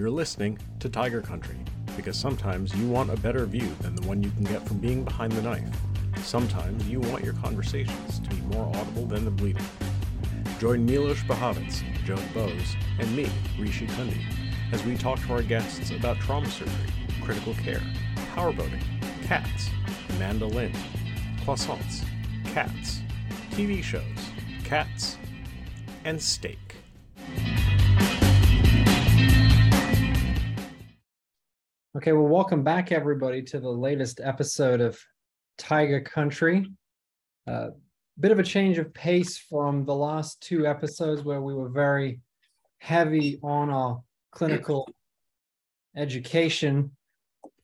You're listening to Tiger Country because sometimes you want a better view than the one you can get from being behind the knife. Sometimes you want your conversations to be more audible than the bleeding. Join Milos Buhavac, Joe Bose, and me, Rishi Kundi, as we talk to our guests about trauma surgery, critical care, powerboating, cats, mandolin, croissants, cats, TV shows, cats, and steak. Okay, well, welcome back, everybody, to the latest episode of Tiger Country. A uh, bit of a change of pace from the last two episodes where we were very heavy on our clinical education.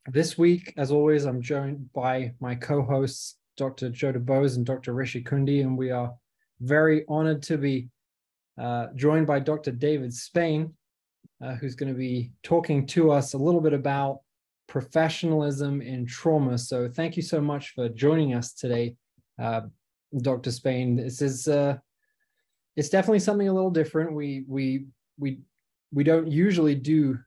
This week, as always, I'm joined by my co hosts, Dr. Joe DuBose and Dr. Rishi Kundi, and we are very honored to be uh, joined by Dr. David Spain, uh, who's going to be talking to us a little bit about professionalism in trauma. So thank you so much for joining us today, uh, Dr. Spain. This is uh, it's definitely something a little different. We we we we don't usually do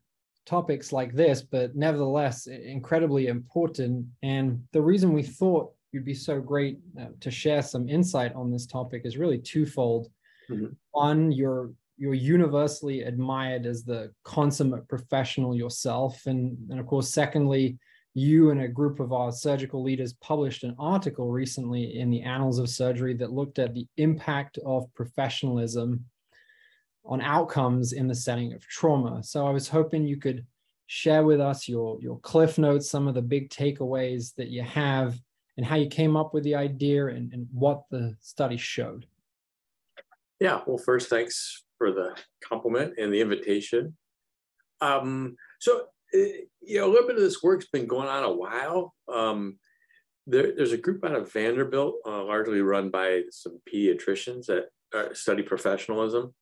topics like this, but nevertheless incredibly important. And the reason we thought you'd be so great uh, to share some insight on this topic is really twofold. Mm-hmm. One, you're you're universally admired as the consummate professional yourself. And, and of course, secondly, you and a group of our surgical leaders published an article recently in the Annals of Surgery that looked at the impact of professionalism on outcomes in the setting of trauma. So I was hoping you could share with us your, your cliff notes, some of the big takeaways that you have, and how you came up with the idea and, and what the study showed. Yeah, well, first, thanks for the compliment and the invitation. Um, so, uh, you know, a little bit of this work's been going on a while. Um, there, there's a group out of Vanderbilt, uh, largely run by some pediatricians that uh, study professionalism.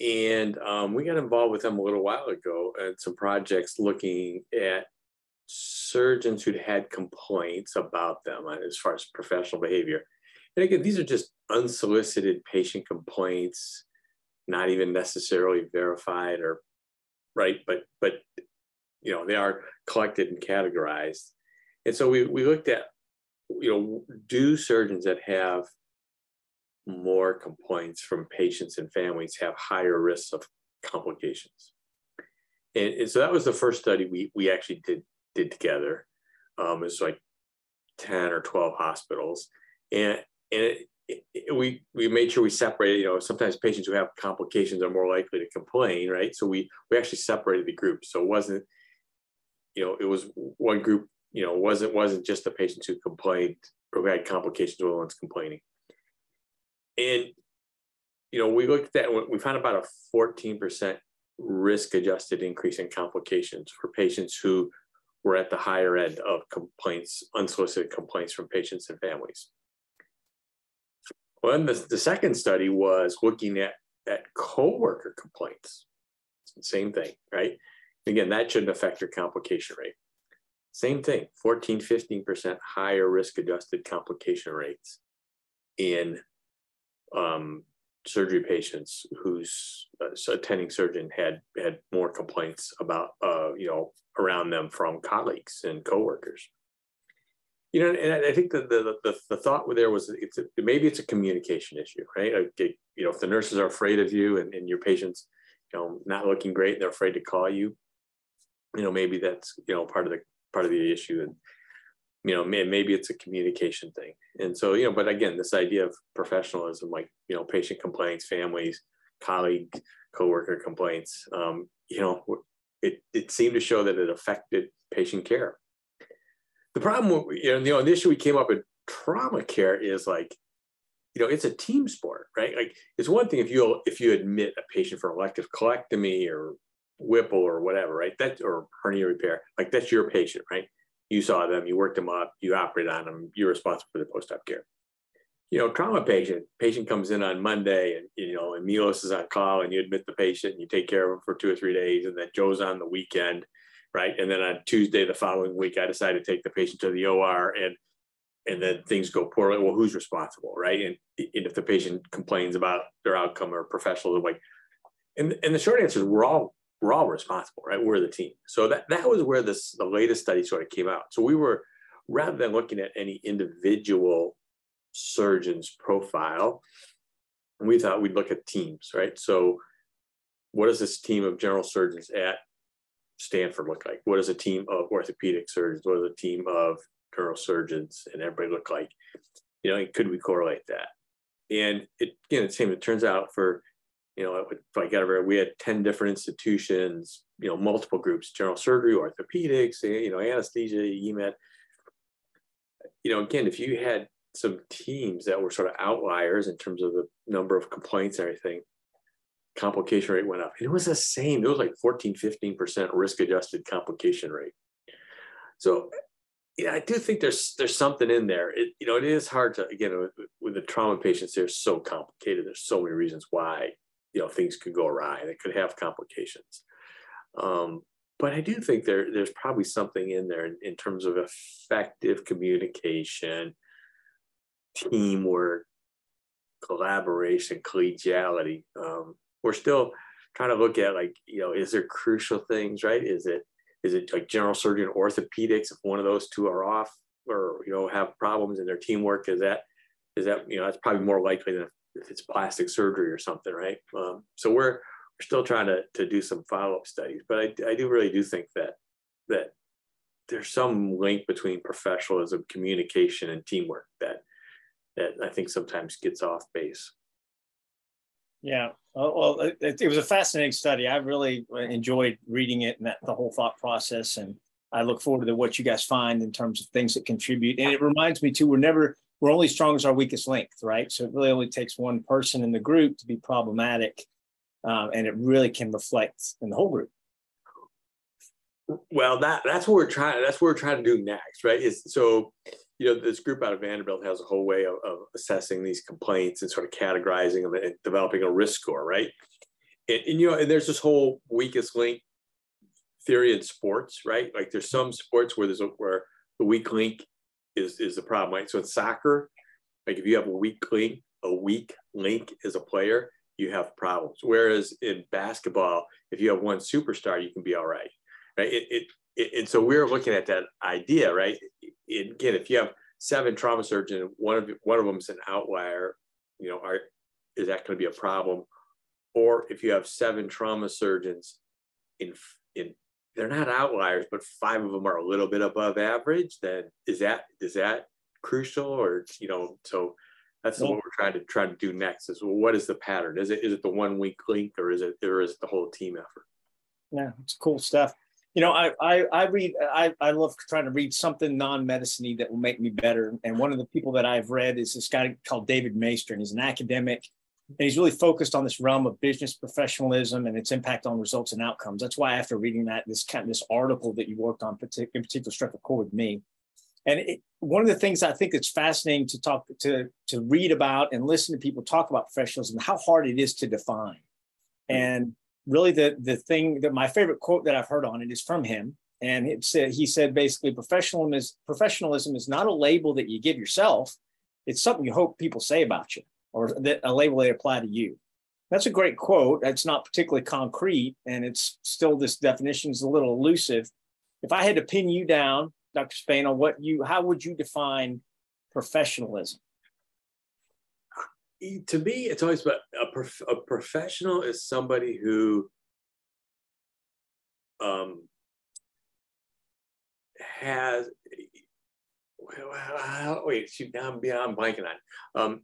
And um, we got involved with them a little while ago and some projects looking at surgeons who'd had complaints about them uh, as far as professional behavior. And again, these are just unsolicited patient complaints not even necessarily verified or right, but but you know they are collected and categorized. And so we we looked at you know do surgeons that have more complaints from patients and families have higher risks of complications. And, and so that was the first study we we actually did did together. Um, it's like 10 or 12 hospitals. And, and it, we we made sure we separated. You know, sometimes patients who have complications are more likely to complain, right? So we we actually separated the groups. So it wasn't, you know, it was one group. You know, wasn't wasn't just the patients who complained or who had complications were the ones complaining. And you know, we looked at that. We found about a fourteen percent risk adjusted increase in complications for patients who were at the higher end of complaints, unsolicited complaints from patients and families. Well, the, the second study was looking at, at coworker complaints. Same thing, right? Again, that shouldn't affect your complication rate. Same thing, 14, 15% higher risk adjusted complication rates in um, surgery patients whose uh, attending surgeon had had more complaints about, uh, you know, around them from colleagues and coworkers you know, and I think that the, the, the thought there was it's a, maybe it's a communication issue, right? You know, if the nurses are afraid of you and, and your patients, you know, not looking great, they're afraid to call you, you know, maybe that's, you know, part of the, part of the issue. And, you know, maybe it's a communication thing. And so, you know, but again, this idea of professionalism, like, you know, patient complaints, families, colleague, coworker complaints, um, you know, it, it seemed to show that it affected patient care the problem, you know, the issue we came up with trauma care is like, you know, it's a team sport, right? Like, it's one thing if you if you admit a patient for elective colectomy or Whipple or whatever, right? That or hernia repair, like that's your patient, right? You saw them, you worked them up, you operated on them, you're responsible for the post-op care. You know, trauma patient, patient comes in on Monday and you know, and Milos is on call and you admit the patient and you take care of them for two or three days, and then Joe's on the weekend right? And then on Tuesday the following week, I decided to take the patient to the OR, and and then things go poorly. Well, who's responsible, right? And, and if the patient complains about their outcome or professional, like, and and the short answer is we're all we're all responsible, right? We're the team. So that, that was where this the latest study sort of came out. So we were rather than looking at any individual surgeon's profile, we thought we'd look at teams, right? So what is this team of general surgeons at Stanford look like? What does a team of orthopedic surgeons? What does a team of neurosurgeons and everybody look like? You know, could we correlate that? And it, again, the same. It turns out for, you know, if I got over, we had 10 different institutions, you know, multiple groups, general surgery, orthopedics, eh, you know, anesthesia, EMED. You know, again, if you had some teams that were sort of outliers in terms of the number of complaints and everything, complication rate went up. And it was the same. It was like 14, 15% risk adjusted complication rate. So yeah, I do think there's there's something in there. It, you know, it is hard to again with, with the trauma patients. They're so complicated. There's so many reasons why you know things could go awry. They could have complications. Um, but I do think there there's probably something in there in, in terms of effective communication, teamwork, collaboration, collegiality. Um, we're still trying to look at like you know is there crucial things right? Is it is it like general surgeon orthopedics if one of those two are off or you know have problems in their teamwork is that is that you know that's probably more likely than if it's plastic surgery or something right? Um, so we're we're still trying to, to do some follow-up studies but I, I do really do think that that there's some link between professionalism communication and teamwork that that i think sometimes gets off base yeah. Well, it, it, was a fascinating study. I really enjoyed reading it and that, the whole thought process. And I look forward to what you guys find in terms of things that contribute. And it reminds me too, we're never, we're only strong as our weakest link, right? So it really only takes one person in the group to be problematic. Um, and it really can reflect in the whole group. Well, that that's what we're trying. That's what we're trying to do next, right? Is so you know, this group out of Vanderbilt has a whole way of, of, assessing these complaints and sort of categorizing them and developing a risk score, right? And, and, you know, and there's this whole weakest link theory in sports, right? Like there's some sports where there's a, where the weak link is is the problem, right? So in soccer, like if you have a weak link, a weak link as a player, you have problems. Whereas in basketball, if you have one superstar, you can be all right, right? It, it and so we're looking at that idea, right? Again, if you have seven trauma surgeons, one of one of them is an outlier, you know, are is that going to be a problem? Or if you have seven trauma surgeons in in they're not outliers, but five of them are a little bit above average, then is that is that crucial or you know, so that's what we're trying to try to do next is well, what is the pattern? Is it is it the one weak link or is it or is it the whole team effort? Yeah, it's cool stuff you know, I, I, I read, I, I love trying to read something non-medicine that will make me better. And one of the people that I've read is this guy called David Maister, and he's an academic, and he's really focused on this realm of business professionalism and its impact on results and outcomes. That's why after reading that, this kind of this article that you worked on in particular struck a chord with me. And it, one of the things I think that's fascinating to talk to to read about and listen to people talk about professionalism, how hard it is to define. Hmm. And really the the thing that my favorite quote that I've heard on it is from him, and it said he said basically professionalism is professionalism is not a label that you give yourself; it's something you hope people say about you, or that a label they apply to you. That's a great quote. It's not particularly concrete, and it's still this definition is a little elusive. If I had to pin you down, Dr. Spain, on what you how would you define professionalism? To me, it's always about a, prof, a professional is somebody who um, has. Wait, shoot, now I'm, I'm blanking on. Um,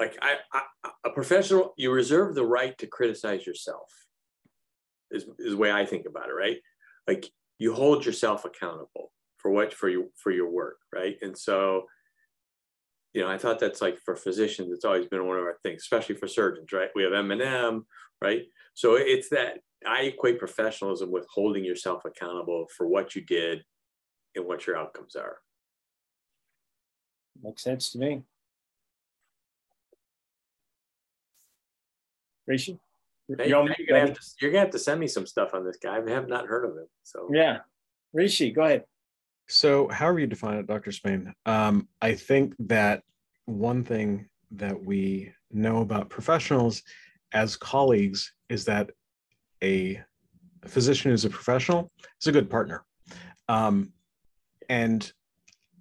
like I, I, a professional, you reserve the right to criticize yourself. Is is the way I think about it, right? Like you hold yourself accountable for what for your for your work, right? And so you know, I thought that's like for physicians, it's always been one of our things, especially for surgeons, right? We have M&M, right? So it's that I equate professionalism with holding yourself accountable for what you did and what your outcomes are. Makes sense to me. Rishi? Hey, you're, gonna to, you're gonna have to send me some stuff on this guy. I have not heard of him. So yeah. Rishi, go ahead. So, however you define it, Dr. Spain, um, I think that one thing that we know about professionals as colleagues is that a physician who's a professional is a good partner. Um, and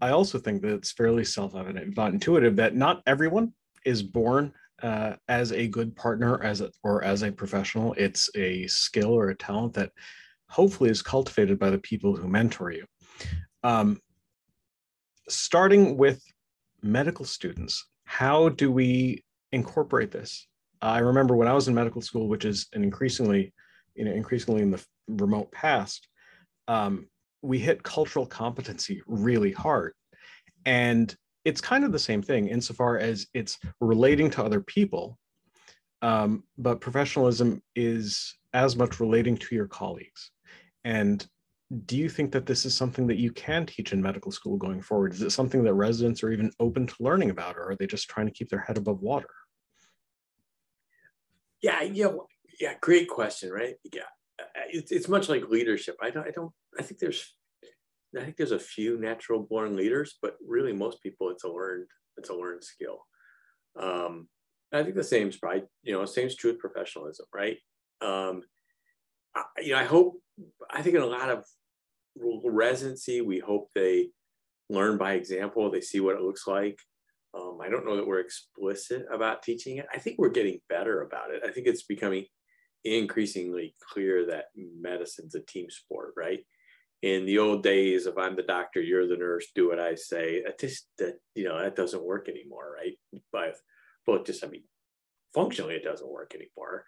I also think that it's fairly self-evident, not intuitive, that not everyone is born uh, as a good partner, as a, or as a professional. It's a skill or a talent that hopefully is cultivated by the people who mentor you. Um, starting with medical students, how do we incorporate this? I remember when I was in medical school, which is an increasingly, you know, increasingly in the remote past, um, we hit cultural competency really hard. And it's kind of the same thing insofar as it's relating to other people, um, but professionalism is as much relating to your colleagues. And do you think that this is something that you can teach in medical school going forward? Is it something that residents are even open to learning about, or are they just trying to keep their head above water? Yeah, yeah, yeah. Great question, right? Yeah, it's, it's much like leadership. I don't, I don't, I think there's, I think there's a few natural born leaders, but really most people, it's a learned, it's a learned skill. Um, I think the same is right. You know, same is true with professionalism, right? Um, I, you know, I hope, I think in a lot of residency, we hope they learn by example. They see what it looks like. Um, I don't know that we're explicit about teaching it. I think we're getting better about it. I think it's becoming increasingly clear that medicine's a team sport, right? In the old days, if I'm the doctor, you're the nurse, do what I say. That just that you know that doesn't work anymore, right? But just I mean, functionally, it doesn't work anymore,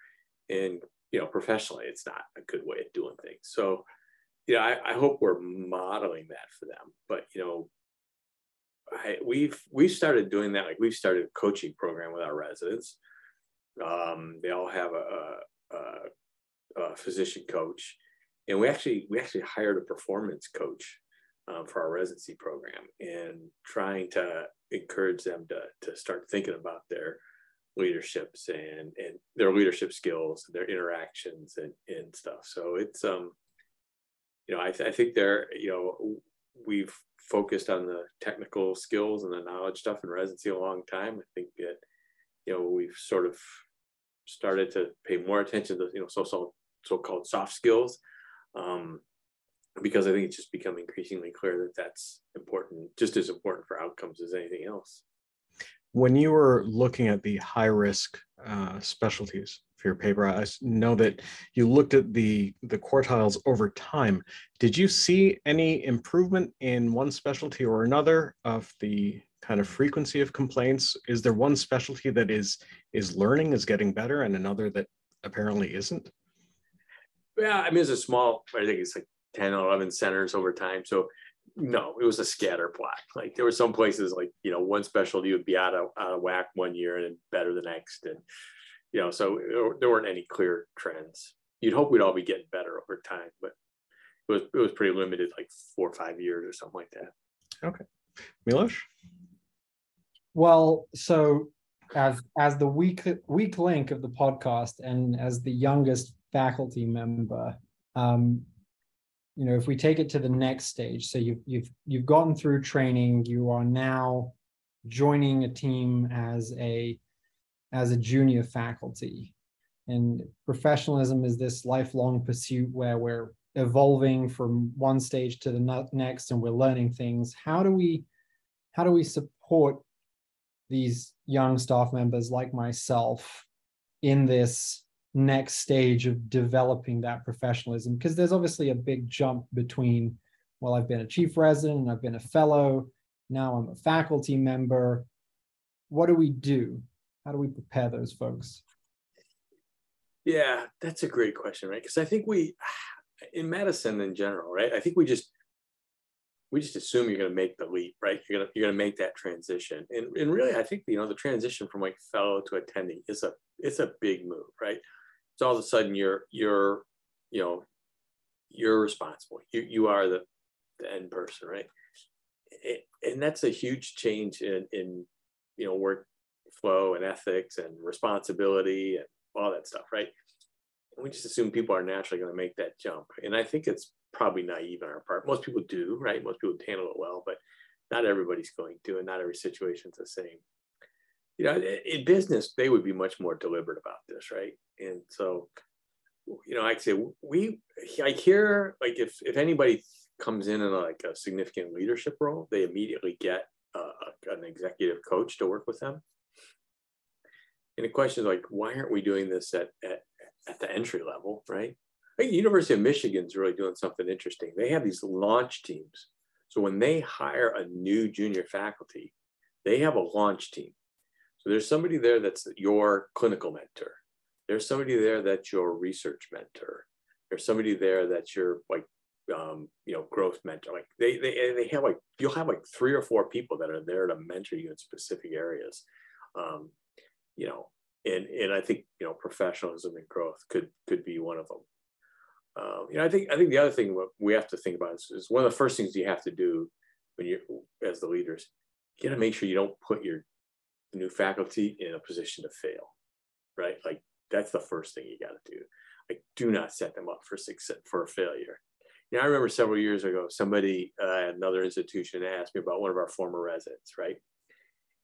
and you know, professionally, it's not a good way of doing things. So, you know, I, I hope we're modeling that for them. But you know, I, we've we've started doing that. Like we've started a coaching program with our residents. Um, they all have a, a, a, physician coach, and we actually we actually hired a performance coach um, for our residency program, and trying to encourage them to to start thinking about their leaderships and and their leadership skills, and their interactions, and and stuff. So it's um, you know, I, th- I think they're you know we've focused on the technical skills and the knowledge stuff in residency a long time. I think that, you know, we've sort of started to pay more attention to, you know, so, so, so-called soft skills. Um, because I think it's just become increasingly clear that that's important, just as important for outcomes as anything else. When you were looking at the high risk uh, specialties, for your paper. I know that you looked at the the quartiles over time. Did you see any improvement in one specialty or another of the kind of frequency of complaints? Is there one specialty that is is learning, is getting better, and another that apparently isn't? Yeah, I mean, it's a small. I think it's like 10 or 11 centers over time. So no, it was a scatter plot. Like there were some places like, you know, one specialty would be out of, out of whack one year and better the next. And you know, so there weren't any clear trends. You'd hope we'd all be getting better over time, but it was it was pretty limited, like four or five years or something like that. Okay, Milos. Well, so as as the weak weak link of the podcast and as the youngest faculty member, um, you know, if we take it to the next stage, so you've you've you've gotten through training, you are now joining a team as a as a junior faculty. And professionalism is this lifelong pursuit where we're evolving from one stage to the next and we're learning things. How do we how do we support these young staff members like myself in this next stage of developing that professionalism? Because there's obviously a big jump between, well, I've been a chief resident, and I've been a fellow, now I'm a faculty member. What do we do? how do we prepare those folks? Yeah, that's a great question, right? Because I think we, in medicine in general, right? I think we just we just assume you're going to make the leap, right? You're going to you're going to make that transition, and and really, I think you know the transition from like fellow to attending is a it's a big move, right? So all of a sudden you're you're you know you're responsible. You you are the the end person, right? It, and that's a huge change in in you know work flow and ethics and responsibility and all that stuff, right? And we just assume people are naturally going to make that jump. And I think it's probably naive on our part. Most people do, right? Most people handle it well, but not everybody's going to, and not every situation is the same. You know, in business, they would be much more deliberate about this, right? And so, you know, I say, we, I hear like if, if anybody comes in in like a significant leadership role, they immediately get uh, an executive coach to work with them. And the question is like, why aren't we doing this at, at, at the entry level, right? Think University of Michigan's really doing something interesting. They have these launch teams. So when they hire a new junior faculty, they have a launch team. So there's somebody there that's your clinical mentor. There's somebody there that's your research mentor. There's somebody there that's your like um, you know growth mentor. Like they they they have like you'll have like three or four people that are there to mentor you in specific areas. Um, you know, and and I think you know professionalism and growth could could be one of them. Um, you know, I think I think the other thing we have to think about is, is one of the first things you have to do when you're as the leaders, you got to make sure you don't put your new faculty in a position to fail, right? Like that's the first thing you got to do. Like, do not set them up for success for a failure. You know, I remember several years ago, somebody uh, at another institution asked me about one of our former residents, right?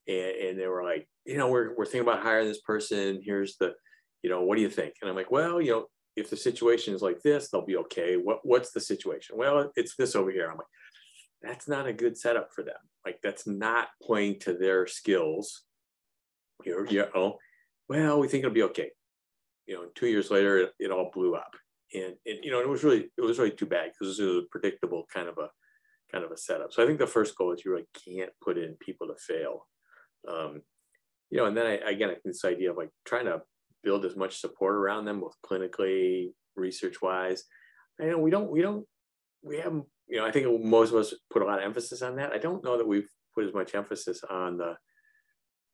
And, and they were like, you know, we're, we're thinking about hiring this person. Here's the, you know, what do you think? And I'm like, well, you know, if the situation is like this, they'll be okay. What what's the situation? Well, it's this over here. I'm like, that's not a good setup for them. Like that's not playing to their skills. You're, you know, well, we think it'll be okay. You know, two years later, it, it all blew up, and, and you know, it was really it was really too bad because it was a predictable kind of a kind of a setup. So I think the first goal is you really can't put in people to fail. Um, you know, and then I, again, this idea of like trying to build as much support around them, both clinically, research wise. I know we don't, we don't, we haven't, you know, I think most of us put a lot of emphasis on that. I don't know that we've put as much emphasis on the,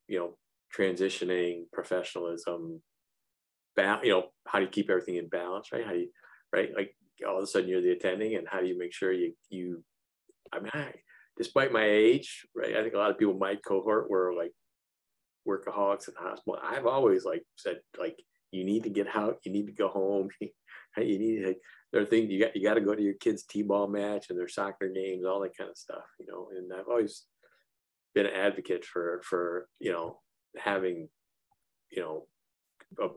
you know, transitioning professionalism, ba- you know, how do you keep everything in balance, right? How do you, right? Like all of a sudden you're the attending and how do you make sure you, you, I mean, I, despite my age, right? I think a lot of people my cohort were like workaholics in the hospital. I've always like said like you need to get out, you need to go home, you need to. There are things you got you got to go to your kids' t-ball match and their soccer games, all that kind of stuff, you know. And I've always been an advocate for for you know having you know a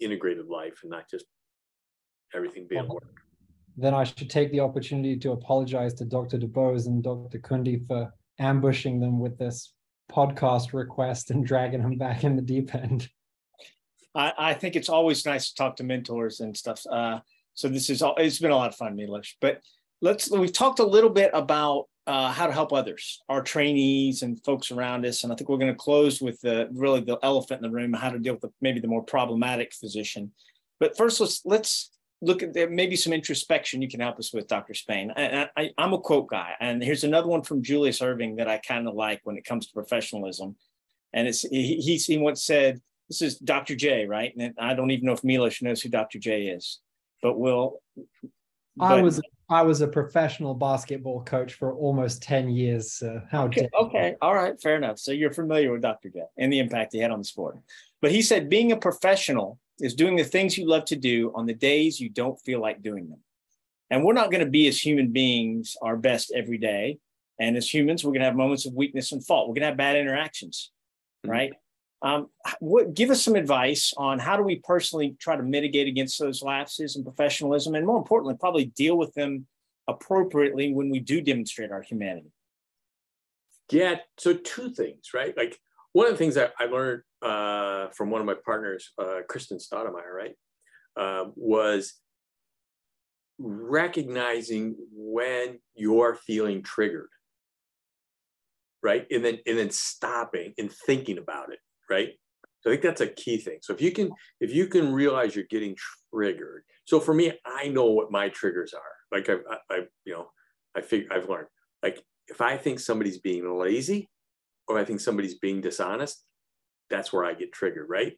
integrated life and not just everything being work. Then I should take the opportunity to apologize to Dr. DuBose and Dr. Kundi for ambushing them with this podcast request and dragging them back in the deep end. I, I think it's always nice to talk to mentors and stuff. Uh, so this is all, it's been a lot of fun, Milos. But let's we've talked a little bit about uh, how to help others, our trainees and folks around us, and I think we're going to close with the really the elephant in the room, how to deal with the, maybe the more problematic physician. But first, let's let's look at there maybe some introspection you can help us with, Dr. Spain. I, I, I'm a quote guy, and here's another one from Julius Erving that I kind of like when it comes to professionalism. And it's he, he, he once said, "This is Dr. J, right?" And I don't even know if Milos knows who Dr. J is, but we'll. I was I was a professional basketball coach for almost ten years. So how okay, okay, all right, fair enough. So you're familiar with Dr. J and the impact he had on the sport. But he said, being a professional is doing the things you love to do on the days you don't feel like doing them. And we're not going to be as human beings our best every day. And as humans, we're going to have moments of weakness and fault. We're going to have bad interactions, mm-hmm. right? Um, what, give us some advice on how do we personally try to mitigate against those lapses in professionalism, and more importantly, probably deal with them appropriately when we do demonstrate our humanity. Yeah. So two things, right? Like one of the things that I learned uh, from one of my partners, uh, Kristan Staudenmayer, right, uh, was recognizing when you're feeling triggered, right, and then and then stopping and thinking about it, right. So I think that's a key thing. So if you can if you can realize you're getting triggered. So for me, I know what my triggers are. Like I, I, I you know, I figure I've learned. Like if I think somebody's being lazy, or I think somebody's being dishonest, that's where I get triggered, right?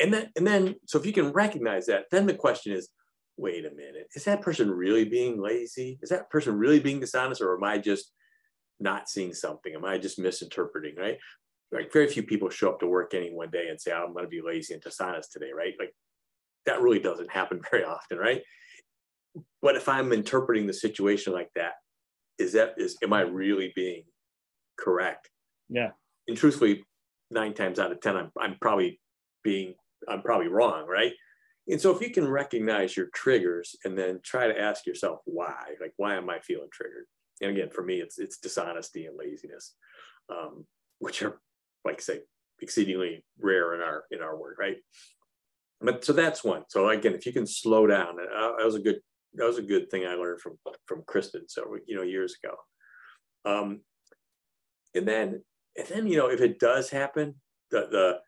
And then, and then, so if you can recognize that, then the question is, wait a minute, is that person really being lazy? Is that person really being dishonest, or am I just not seeing something? Am I just misinterpreting, right? Like very few people show up to work any one day and say, I'm going to be lazy and dishonest today, right? Like that really doesn't happen very often, right? But if I'm interpreting the situation like that, is that is am I really being correct? Yeah. And truthfully, nine times out of ten, I'm I'm probably being I'm probably wrong, right? And so if you can recognize your triggers and then try to ask yourself why, like why am I feeling triggered? And again, for me, it's it's dishonesty and laziness, um, which are like say exceedingly rare in our in our work, right? But so that's one. So again, if you can slow down, uh, that was a good that was a good thing I learned from from Kristan. So you know years ago, um, and then and then you know if it does happen, the the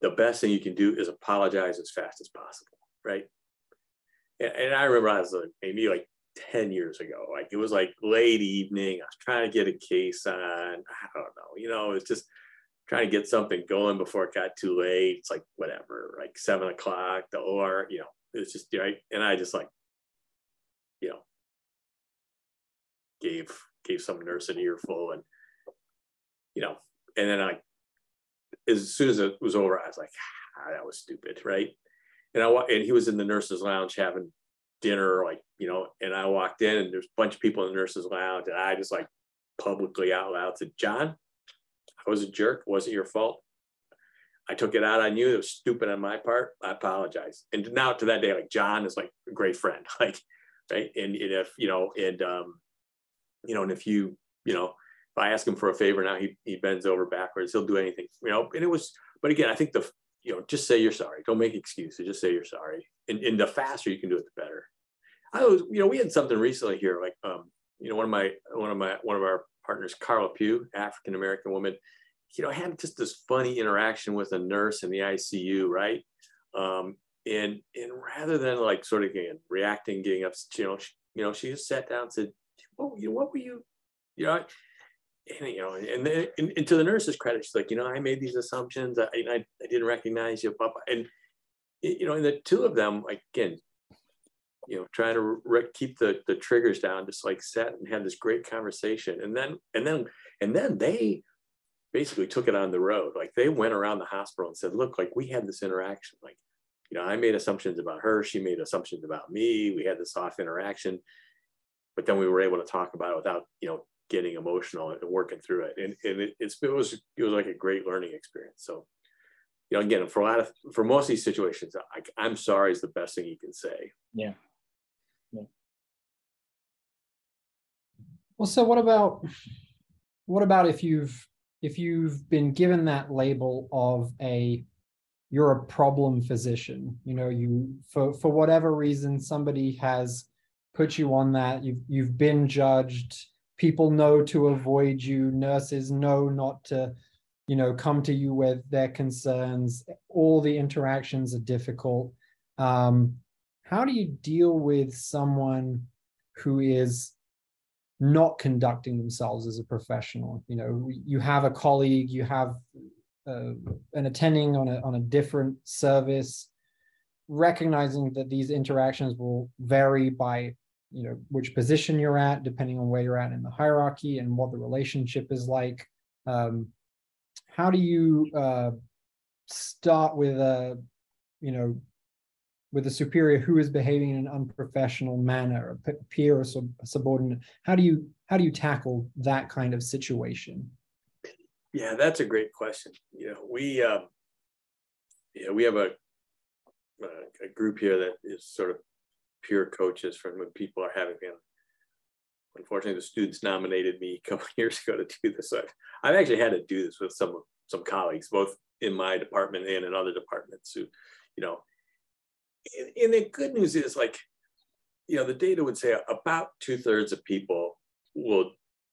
the best thing you can do is apologize as fast as possible, right? And, and I remember I was like, maybe like 10 years ago, like it was like late evening. I was trying to get a case on, I don't know, you know, it's just trying to get something going before it got too late. It's like whatever, like seven o'clock, the OR, you know, it's just right. And I just like, you know, gave gave some nurse an earful and you know, and then I as soon as it was over, I was like, ah, that was stupid, right? And I and he was in the nurses' lounge having dinner, like you know, and I walked in and there's a bunch of people in the nurses' lounge, and I just like publicly out loud said, John, I was a jerk. It wasn't your fault. I took it out on you. It was stupid on my part. I apologize. And now to that day, like John is like a great friend, like right. And, and if you know, and um, you know, and if you, you know, if I ask him for a favor now, he he bends over backwards. He'll do anything, you know. And it was, but again, I think the you know, just say you're sorry. Don't make excuses. Just say you're sorry. And, and the faster you can do it, the better. I was, you know, we had something recently here, like um, you know, one of my one of my one of our partners, Carla Pugh, African American woman, you know, had just this funny interaction with a nurse in the ICU, right? Um, and and rather than like sort of again reacting, getting up, you know, she, you know, she just sat down and said, "What, you know, what were you, you know?" And, you know, and, then, and, and to the nurse's credit, she's like, you know, I made these assumptions. I, I, I didn't recognize you, Papa. And you know, and the two of them, again, you know, trying to re- keep the the triggers down, just like sat and had this great conversation, and then and then and then they basically took it on the road. Like they went around the hospital and said, look, like we had this interaction. Like, you know, I made assumptions about her. She made assumptions about me. We had this soft interaction, but then we were able to talk about it without, you know, getting emotional and working through it. And, and it, it was, it was like a great learning experience. So, you know, again, for a lot of, for most of these situations, I, I'm sorry is the best thing you can say. Yeah. Well, so what about, what about if you've if you've been given that label of a you're a problem physician you know you for for whatever reason somebody has put you on that you've you've been judged people know to avoid you nurses know not to you know come to you with their concerns all the interactions are difficult. Um, how do you deal with someone who is not conducting themselves as a professional. You know, you have a colleague, you have uh, an attending on a on a different service, recognizing that these interactions will vary by you know which position you're at, depending on where you're at in the hierarchy and what the relationship is like. Um, how do you uh, start with a you know with a superior who is behaving in an unprofessional manner, a peer or sub- subordinate? How do you how do you tackle that kind of situation? Yeah, that's a great question. You know, we um, yeah we have a a group here that is sort of peer coaches from when people are having know, unfortunately the students nominated me a couple years ago to do this I've, I've actually had to do this with some some colleagues both in my department and in other departments who you know and, the good news is like, you know, the data would say about two thirds of people will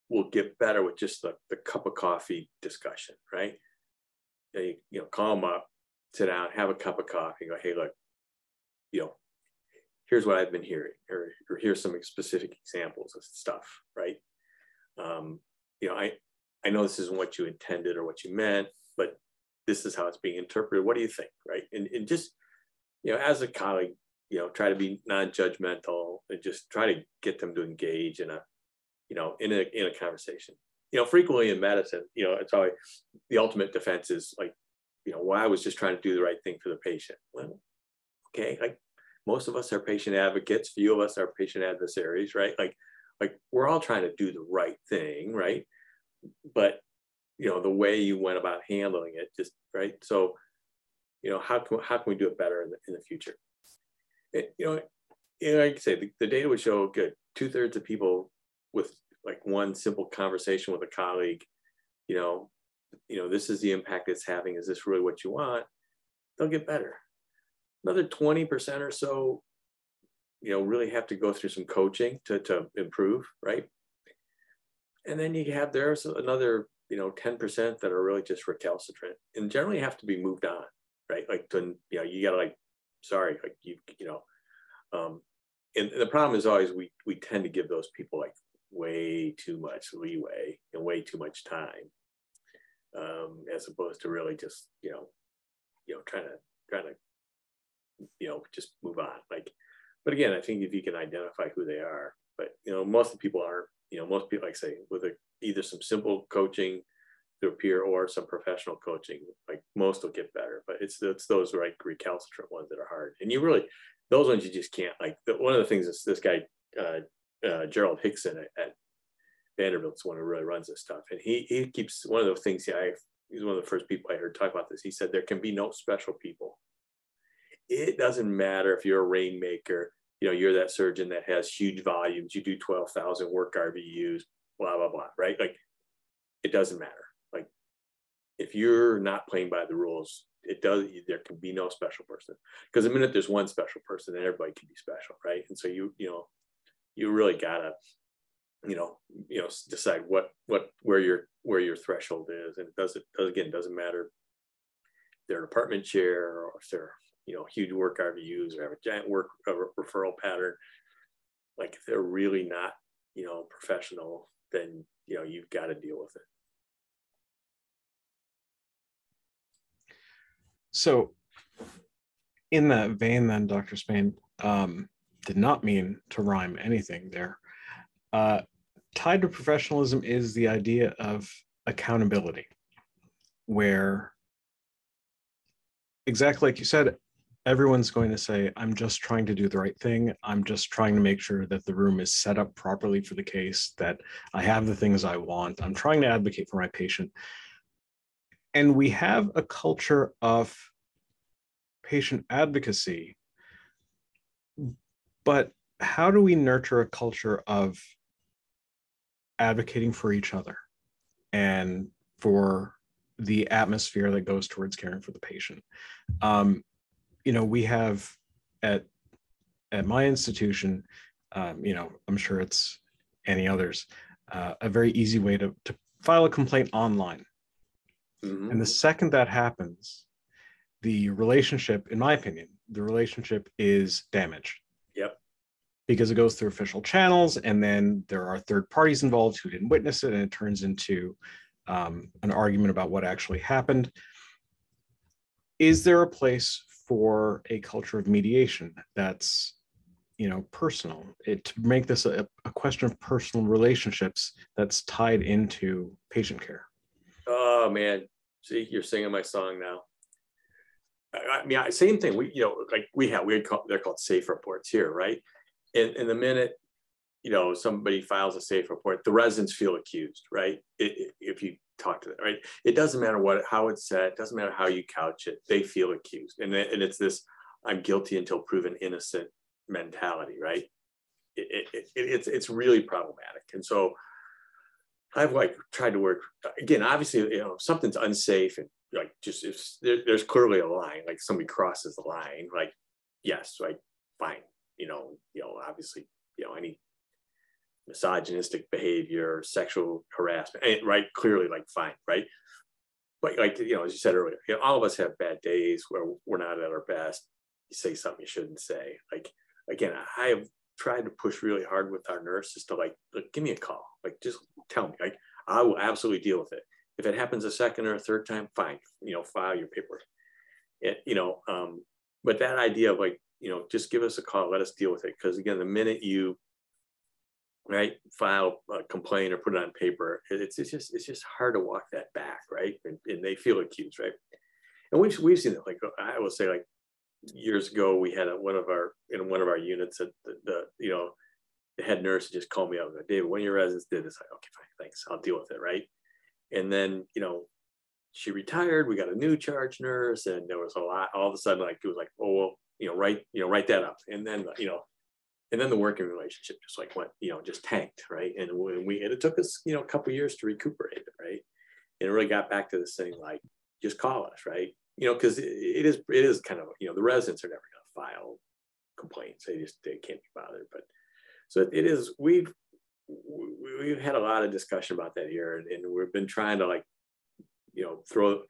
will get better with just the, the cup of coffee discussion, right? You, you know, call them up, sit down, have a cup of coffee, go, hey, look, you know, here's what I've been hearing, or, or here's some specific examples of stuff, right? Um, you know, I I know this isn't what you intended or what you meant, but this is how it's being interpreted. What do you think, right? And, and just you know, as a colleague, you know, try to be non-judgmental and just try to get them to engage in a, you know, in a in a conversation. You know, frequently in medicine, you know, it's always the ultimate defense is like, you know, well, I was just trying to do the right thing for the patient. Well, okay, like most of us are patient advocates, few of us are patient adversaries, right? Like, like we're all trying to do the right thing, right? But you know, the way you went about handling it, just right. So you know, how can, how can we do it better in the, in the future? It, you know, you like I say, the, the data would show good. Two thirds of people with like one simple conversation with a colleague, you know, you know, this is the impact it's having. Is this really what you want? They'll get better. Another 20% or so, you know, really have to go through some coaching to, to improve, right? And then you have there's another, you know, 10% that are really just recalcitrant and generally have to be moved on, right? Like to, you know, you gotta like, sorry, like you, you know, um, and the problem is always we we tend to give those people like way too much leeway and way too much time um, as opposed to really just you know you know trying to trying to you know just move on like but again i think if you can identify who they are but you know most of the people aren't you know most people like say with a, either some simple coaching through a peer or some professional coaching like most will get better but it's it's those like recalcitrant ones that are hard and you really those ones you just can't like the, one of the things is this guy uh, uh, Gerald Hickson at, at Vanderbilt's one who really runs this stuff, and he he keeps one of the things he, I he's one of the first people I heard talk about this. He said there can be no special people. It doesn't matter if you're a rainmaker, you know, you're that surgeon that has huge volumes, you do 12,000 work RVUs, blah, blah, blah, right? Like it doesn't matter. If you're not playing by the rules, it does, there can be no special person. Because the minute there's one special person, then everybody can be special, right? And so you, you know, you really gotta you know you know decide what what where your where your threshold is. And it doesn't again doesn't matter they're an apartment chair or if they're you know huge work rvus or have a giant work uh, referral pattern. Like if they're really not you know professional then you know you've got to deal with it so in that vein then dr spain um, did not mean to rhyme anything there. Uh, tied to professionalism is the idea of accountability, where exactly like you said, everyone's going to say, I'm just trying to do the right thing. I'm just trying to make sure that the room is set up properly for the case, that I have the things I want. I'm trying to advocate for my patient. And we have a culture of patient advocacy but how do we nurture a culture of advocating for each other and for the atmosphere that goes towards caring for the patient? Um, you know, we have at at my institution, um, you know, I'm sure it's any others, uh, a very easy way to, to file a complaint online. Mm-hmm. And the second that happens, the relationship, in my opinion, the relationship is damaged. Yep. because it goes through official channels and then there are third parties involved who didn't witness it and it turns into um, an argument about what actually happened. Is there a place for a culture of mediation that's you know personal? It, to make this a, a question of personal relationships that's tied into patient care. Oh man. See you're singing my song now I mean, same thing. We, you know, like we have, we call, they're called safe reports here, right? And, in the minute you know somebody files a safe report the residents feel accused right it, it, if you talk to them right it doesn't matter what how it's said it doesn't matter how you couch it they feel accused and, and it's this i'm guilty until proven innocent mentality right it's it's really problematic and so i've like tried to work again obviously you know something's unsafe and like just if there, there's clearly a line like somebody crosses the line like yes like fine you know, you know, obviously, you know, any misogynistic behavior, sexual harassment, eh, right? Clearly, like fine, right? But like you know, as you said earlier, you know, all of us have bad days where we're not at our best. You say something you shouldn't say. Like again, I have tried to push really hard with our nurses to like, look, give me a call. Like just tell me. Like I will absolutely deal with it. If it happens a second or a third time, fine. You know, file your paperwork. It, you know, um, but that idea of like you know, just give us a call. Let us deal with it. Because again, the minute you right file a complaint or put it on paper, it's, it's just it's just hard to walk that back, right? And, and they feel accused, right? And we've we've seen it. Like I will say, like years ago, we had a, one of our in one of our units that the, the you know the head nurse just called me up and said, David, one of your residents did this. Like, okay, fine, thanks. I'll deal with it, right? And then you know she retired. We got a new charge nurse, and there was a lot. All of a sudden, like it was like, oh, well, you know, write, you know, write that up, and then you know, and then the working relationship just like went, you know, just tanked, right? And when we, and it took us, you know, a couple years to recuperate it, right? And it really got back to this thing like, just call us, right? You know, because it, is, it is kind of, you know, the residents are never going to file complaints. They just they can't be bothered. But so it is. We've we've had a lot of discussion about that here, and, and we've been trying to like, you know, throw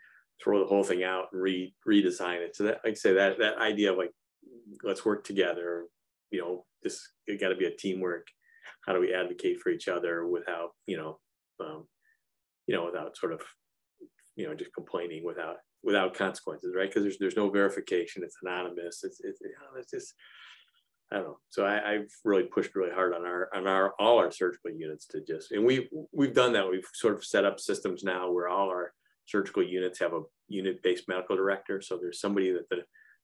throw the whole thing out and re redesign it. So that, like I say, that that idea of like, let's work together. You know, this it got to be a teamwork. How do we advocate for each other without, you know, um, you know, without sort of, you know, just complaining without without consequences, right? Because there's there's no verification. It's anonymous. It's it's, it's just I don't know. So I, have really pushed really hard on our on our all our surgical units to just and we we've done that. We've sort of set up systems now where all our surgical units have a unit-based medical director. So there's somebody that the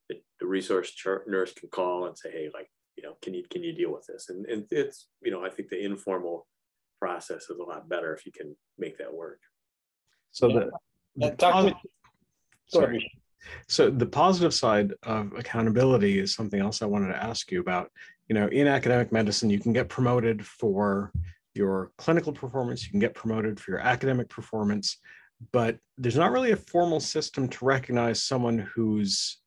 the, the resource nurse can call and say, hey, like you know, can you can you deal with this? And and it's you know I think the informal process is a lot better if you can make that work. So the, the positive, sorry. So the positive side of accountability is something else I wanted to ask you about. You know, in academic medicine, you can get promoted for your clinical performance, you can get promoted for your academic performance, but there's not really a formal system to recognize someone who's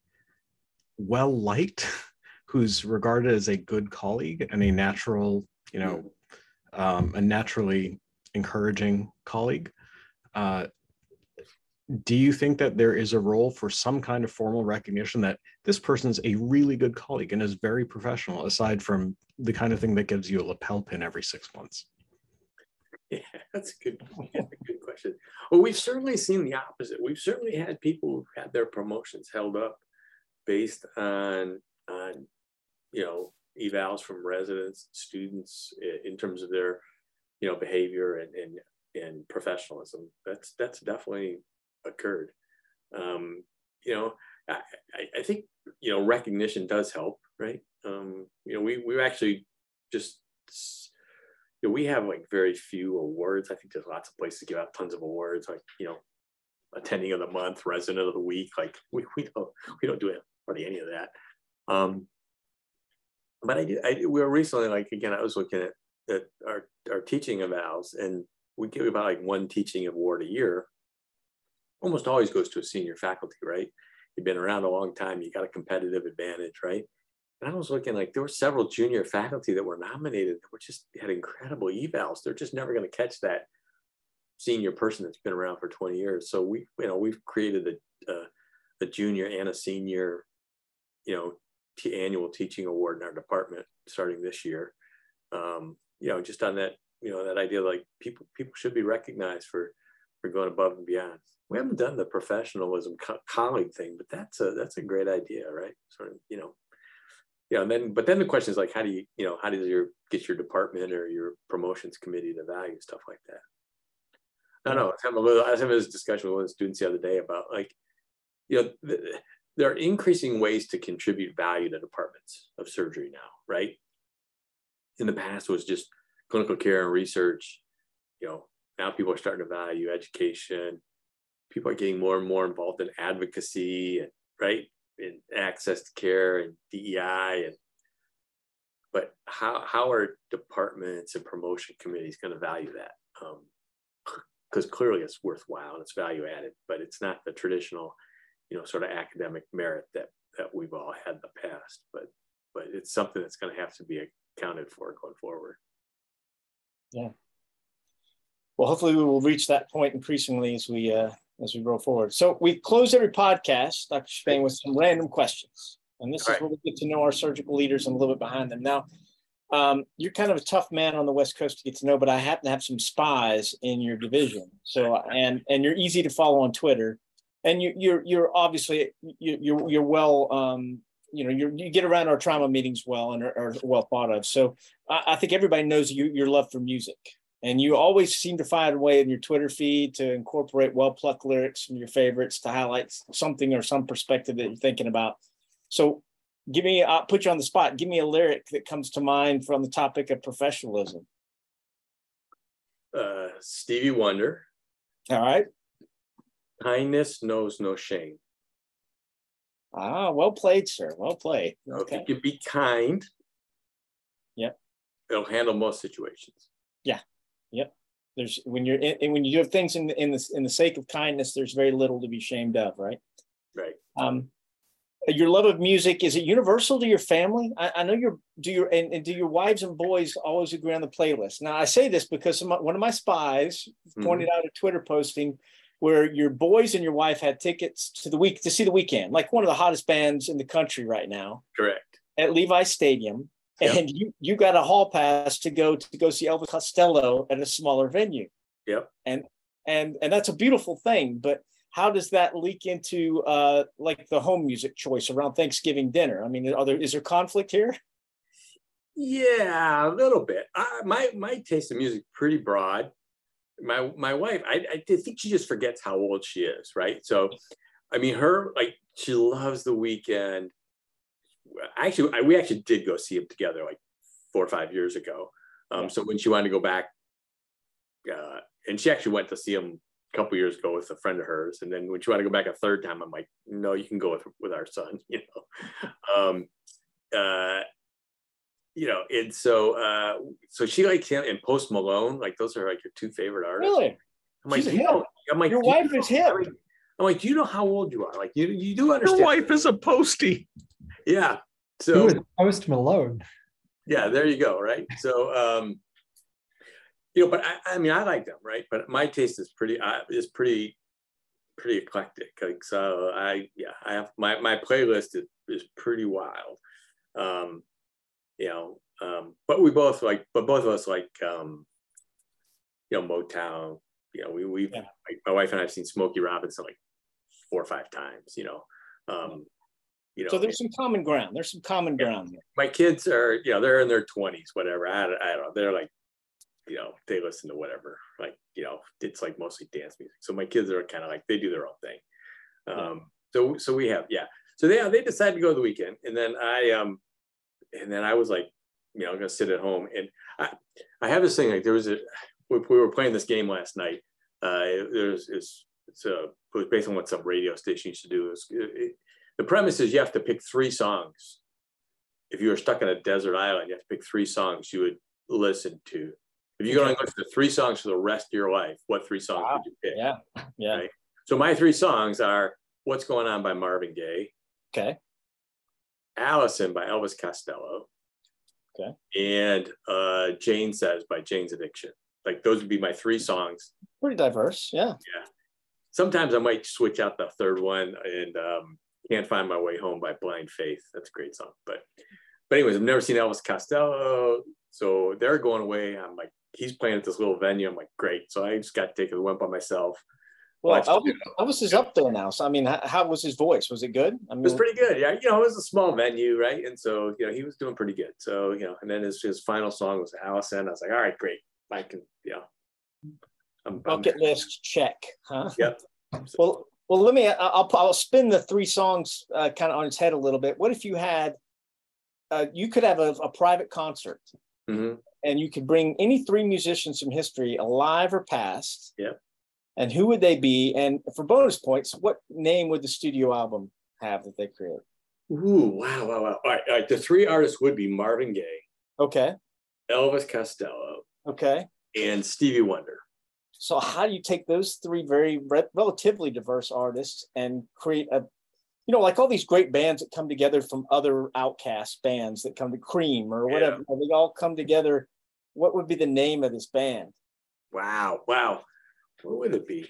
well liked, who's regarded as a good colleague and a natural, you know, um, a naturally encouraging colleague. Uh, do you think that there is a role for some kind of formal recognition that this person's a really good colleague and is very professional aside from the kind of thing that gives you a lapel pin every six months? Yeah that's a good, that's a good question. Well we've certainly seen the opposite. We've certainly had people who've had their promotions held up based on on you know evals from residents students in terms of their you know behavior and and and professionalism. That's that's definitely occurred. Um, you know, I, I, think you know recognition does help, right? Um, you know, we we actually just you know, we have like very few awards. I think there's lots of places give out tons of awards, like you know, attending of the month, resident of the week. Like we, we don't we don't do hardly any of that. Um, but I did. I we were recently like again. I was looking at, at our our teaching evals, and we give about like one teaching award a year almost always goes to a senior faculty, right? You've been around a long time, you got a competitive advantage, right? And I was looking like there were several junior faculty that were nominated that were just had incredible evals. They're just never going to catch that senior person that's been around for 20 years. So we, you know, we've created a, a, a junior and a senior, you know, t- annual teaching award in our department starting this year. Um, you know, just on that, you know, that idea like people people should be recognized for for going above and beyond we haven't done the professionalism co- colleague thing, but that's a that's a great idea, right? Sort of, you know, yeah. And then, but then the question is like, how do you, you know, how does your get your department or your promotions committee to value stuff like that? No, no. I was having a little. I was having this discussion with one of the students the other day about like, you know, the, there are increasing ways to contribute value to departments of surgery now, right? In the past, was just clinical care and research. You know, now people are starting to value education, people are getting more and more involved in advocacy and right in access to care and DEI and but how how are departments and promotion committees going to value that? Because um, clearly it's worthwhile and it's value added, but it's not the traditional, you know, sort of academic merit that that we've all had in the past. But but it's something that's going to have to be accounted for going forward. Yeah. Well, hopefully we will reach that point increasingly as we uh, as we go forward. So we close every podcast, Dr. Spain, with some random questions. And this All is right. where we get to know our surgical leaders and a little bit behind them. Now, um, you're kind of a tough man on the West Coast to get to know, but I happen to have some spies in your division. So and and you're easy to follow on Twitter, and you, you're you're obviously you, you're you're well um, you know you you get around our trauma meetings well and are, are well thought of. So I, I think everybody knows you, your love for music. And you always seem to find a way in your Twitter feed to incorporate well plucked lyrics from your favorites to highlight something or some perspective that you're thinking about. So, give me, I'll put you on the spot. Give me a lyric that comes to mind from the topic of professionalism. Uh, Stevie Wonder. All right. kindness knows no shame. Ah, well played, sir. Well played. Okay. If you can be kind, Yep. it'll handle most situations. There's when you're in, when you do things in the in the in the sake of kindness, there's very little to be ashamed of, right? Right. Um, your love of music is it universal to your family? I, I know your do your and, and do your wives and boys always agree on the playlist. Now I say this because some, one of my spies Mhm. pointed out a Twitter posting where your boys and your wife had tickets to the week to see the Weeknd, like one of the hottest bands in the country right now Correct. at Levi Stadium, Yep. and you you got a hall pass to go to go see Elvis Costello at a smaller venue. Yep. And and and that's a beautiful thing, but how does that leak into uh like the home music choice around Thanksgiving dinner? I mean, are there is there conflict here? Yeah, a little bit. I, my my taste in music pretty broad. My my wife, I, I think she just forgets how old she is, right? So, I mean, her like she loves the Weeknd. Actually, I, we actually did go see him together like four or five years ago. Um, Yeah. So when she wanted to go back, uh, and she actually went to see him a couple years ago with a friend of hers, and then when she wanted to go back a third time, I'm like, no, you can go with with our son, you know. Um, uh, you know, and so uh so she likes him and Post Malone, like those are like your two favorite artists. Really? I'm like, She's a you hip. know, I'm like, Your wife know- is hip. I'm like, do you know how old you are? Like, you you do understand. Your wife is a postie. Yeah. So Post Malone? yeah, there you go. Right. So um, you know, but I, I mean, I like them, right? But my taste is pretty uh, is pretty pretty eclectic. Like, so I yeah, I have my my playlist is is pretty wild. Um, you know, um, but we both like, but both of us like, um, you know, Motown. You know, we we've Yeah. like my wife and I've seen Smokey Robinson like four or five times. You know, um, you know. So there's some common ground. There's some common ground there. my kids are, you know, they're in their twenties, whatever. I, I don't know. They're like, you know, they listen to whatever. Like, you know, it's like mostly dance music. So my kids are kind of like they do their own thing. Um, so so we have, yeah. So they they decided to go the Weeknd, and then I um, and then I was like, you know, I'm gonna sit at home, and I I have this thing like there was a we, we were playing this game last night. Uh, there's it's it's a it was based on what some radio station used to do. It was, it, the premise is you have to pick three songs if you were stuck on a desert island, you have to pick three songs you would listen to. If you could only Okay. listen to three songs for the rest of your life, what three songs Wow. would you pick? Yeah. Yeah. Right. So my three songs are "What's Going On" by Marvin Gaye, Okay. "Alison" by Elvis Costello, Okay. and uh, "Jane Says" by Jane's Addiction. Like those would be my three songs. Pretty diverse. Yeah. Yeah. Sometimes I might switch out the third one and um, "Can't Find My Way Home" by Blind Faith. That's a great song. But but anyways, I've never seen Elvis Costello, so they're going away. I'm like, he's playing at this little venue. I'm like, great. So I just got to take it, went by myself. Well, Elvis, it. Elvis is up there now. So I mean, how, how was his voice? Was it good? I It mean, was pretty good. Yeah, you know, it was a small venue, right? And so, you know, he was doing pretty good. So, you know, and then his, his final song was Alison. I was like, all right, great. I can, you know, I'm, I'm bucket list check, huh? Yep. Well, well, let me. I'll I'll spin the three songs uh, kind of on its head a little bit. What if you had, uh, you could have a, a private concert, Mhm. and you could bring any three musicians from history, alive or past. Yeah. And who would they be? And for bonus points, what name would the studio album have that they create? Ooh, wow, wow, wow. All right, all right. The three artists would be Marvin Gaye, Okay. Elvis Costello, Okay. and Stevie Wonder. So how do you take those three very re- relatively diverse artists and create a, you know, like all these great bands that come together from other outcast bands that come to Cream or whatever, and they all come together. What would be the name of this band? Wow, wow. What would it be?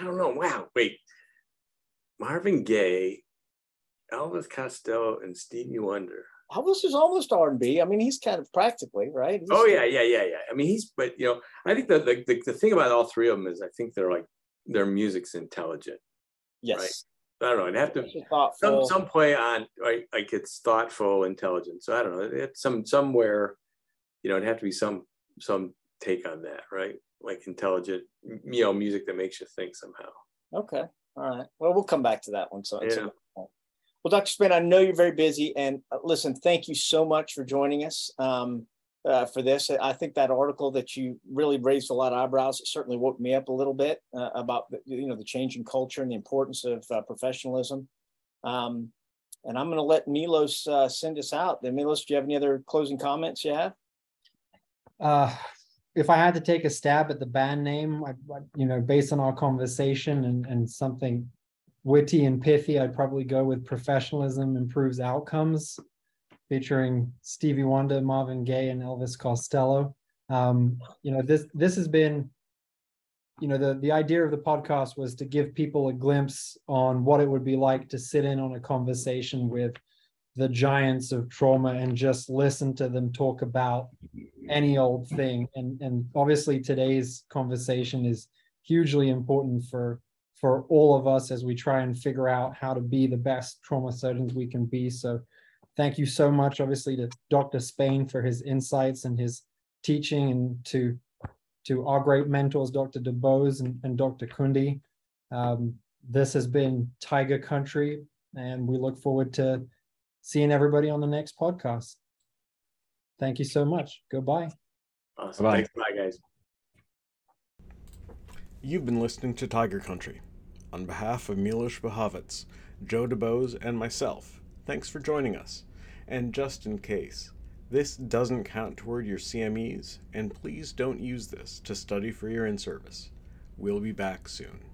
I don't know. Wow, wait. Marvin Gaye, Elvis Costello, and Stevie Wonder. Elvis is almost R and B. I mean, he's kind of practically right. He's- Oh yeah, yeah, yeah, yeah. I mean, he's but you know, I think that the, the the thing about all three of them is I think they're like their music's intelligent. Yes. I don't know. I'd have to thoughtful. some some play on like like it's thoughtful, intelligent. So I don't know. It's some somewhere, you know, it'd have to be some some take on that, right? Like intelligent, you know, music that makes you think somehow. Okay. All right. Well, we'll come back to that one. So, Yeah. so- well, Dr. Spain, I know you're very busy, and uh, listen, thank you so much for joining us. Um, uh, for this. I think that article that you really raised a lot of eyebrows. It certainly woke me up a little bit uh, about the, you know the changing culture and the importance of uh, professionalism. Um, and I'm going to let Milos uh, send us out. Then Milos, do you have any other closing comments you have? Uh, if I had to take a stab at the band name, I, I, you know, based on our conversation and, and something witty and pithy, I'd probably go with professionalism improves outcomes featuring Stevie Wonder, Marvin Gaye, and Elvis Costello. Um, you know, this this has been, you know, the the idea of the podcast was to give people a glimpse on what it would be like to sit in on a conversation with the giants of trauma and just listen to them talk about any old thing. And and obviously today's conversation is hugely important for for all of us as we try and figure out how to be the best trauma surgeons we can be. So thank you so much, obviously, to Dr. Spain for his insights and his teaching, and to to our great mentors, Dr. DuBose and, and Dr. Kundi. Um, this has been Tiger Country, and we look forward to seeing everybody on the next podcast. Thank you so much. Goodbye. Awesome. Bye. Thanks. Bye, guys. You've been listening to Tiger Country. On behalf of Milos Buhavac, Joe DuBose, and myself, Thanks for joining us. And just in case, this doesn't count toward your CMEs, and please don't use this to study for your in service. We'll be back soon.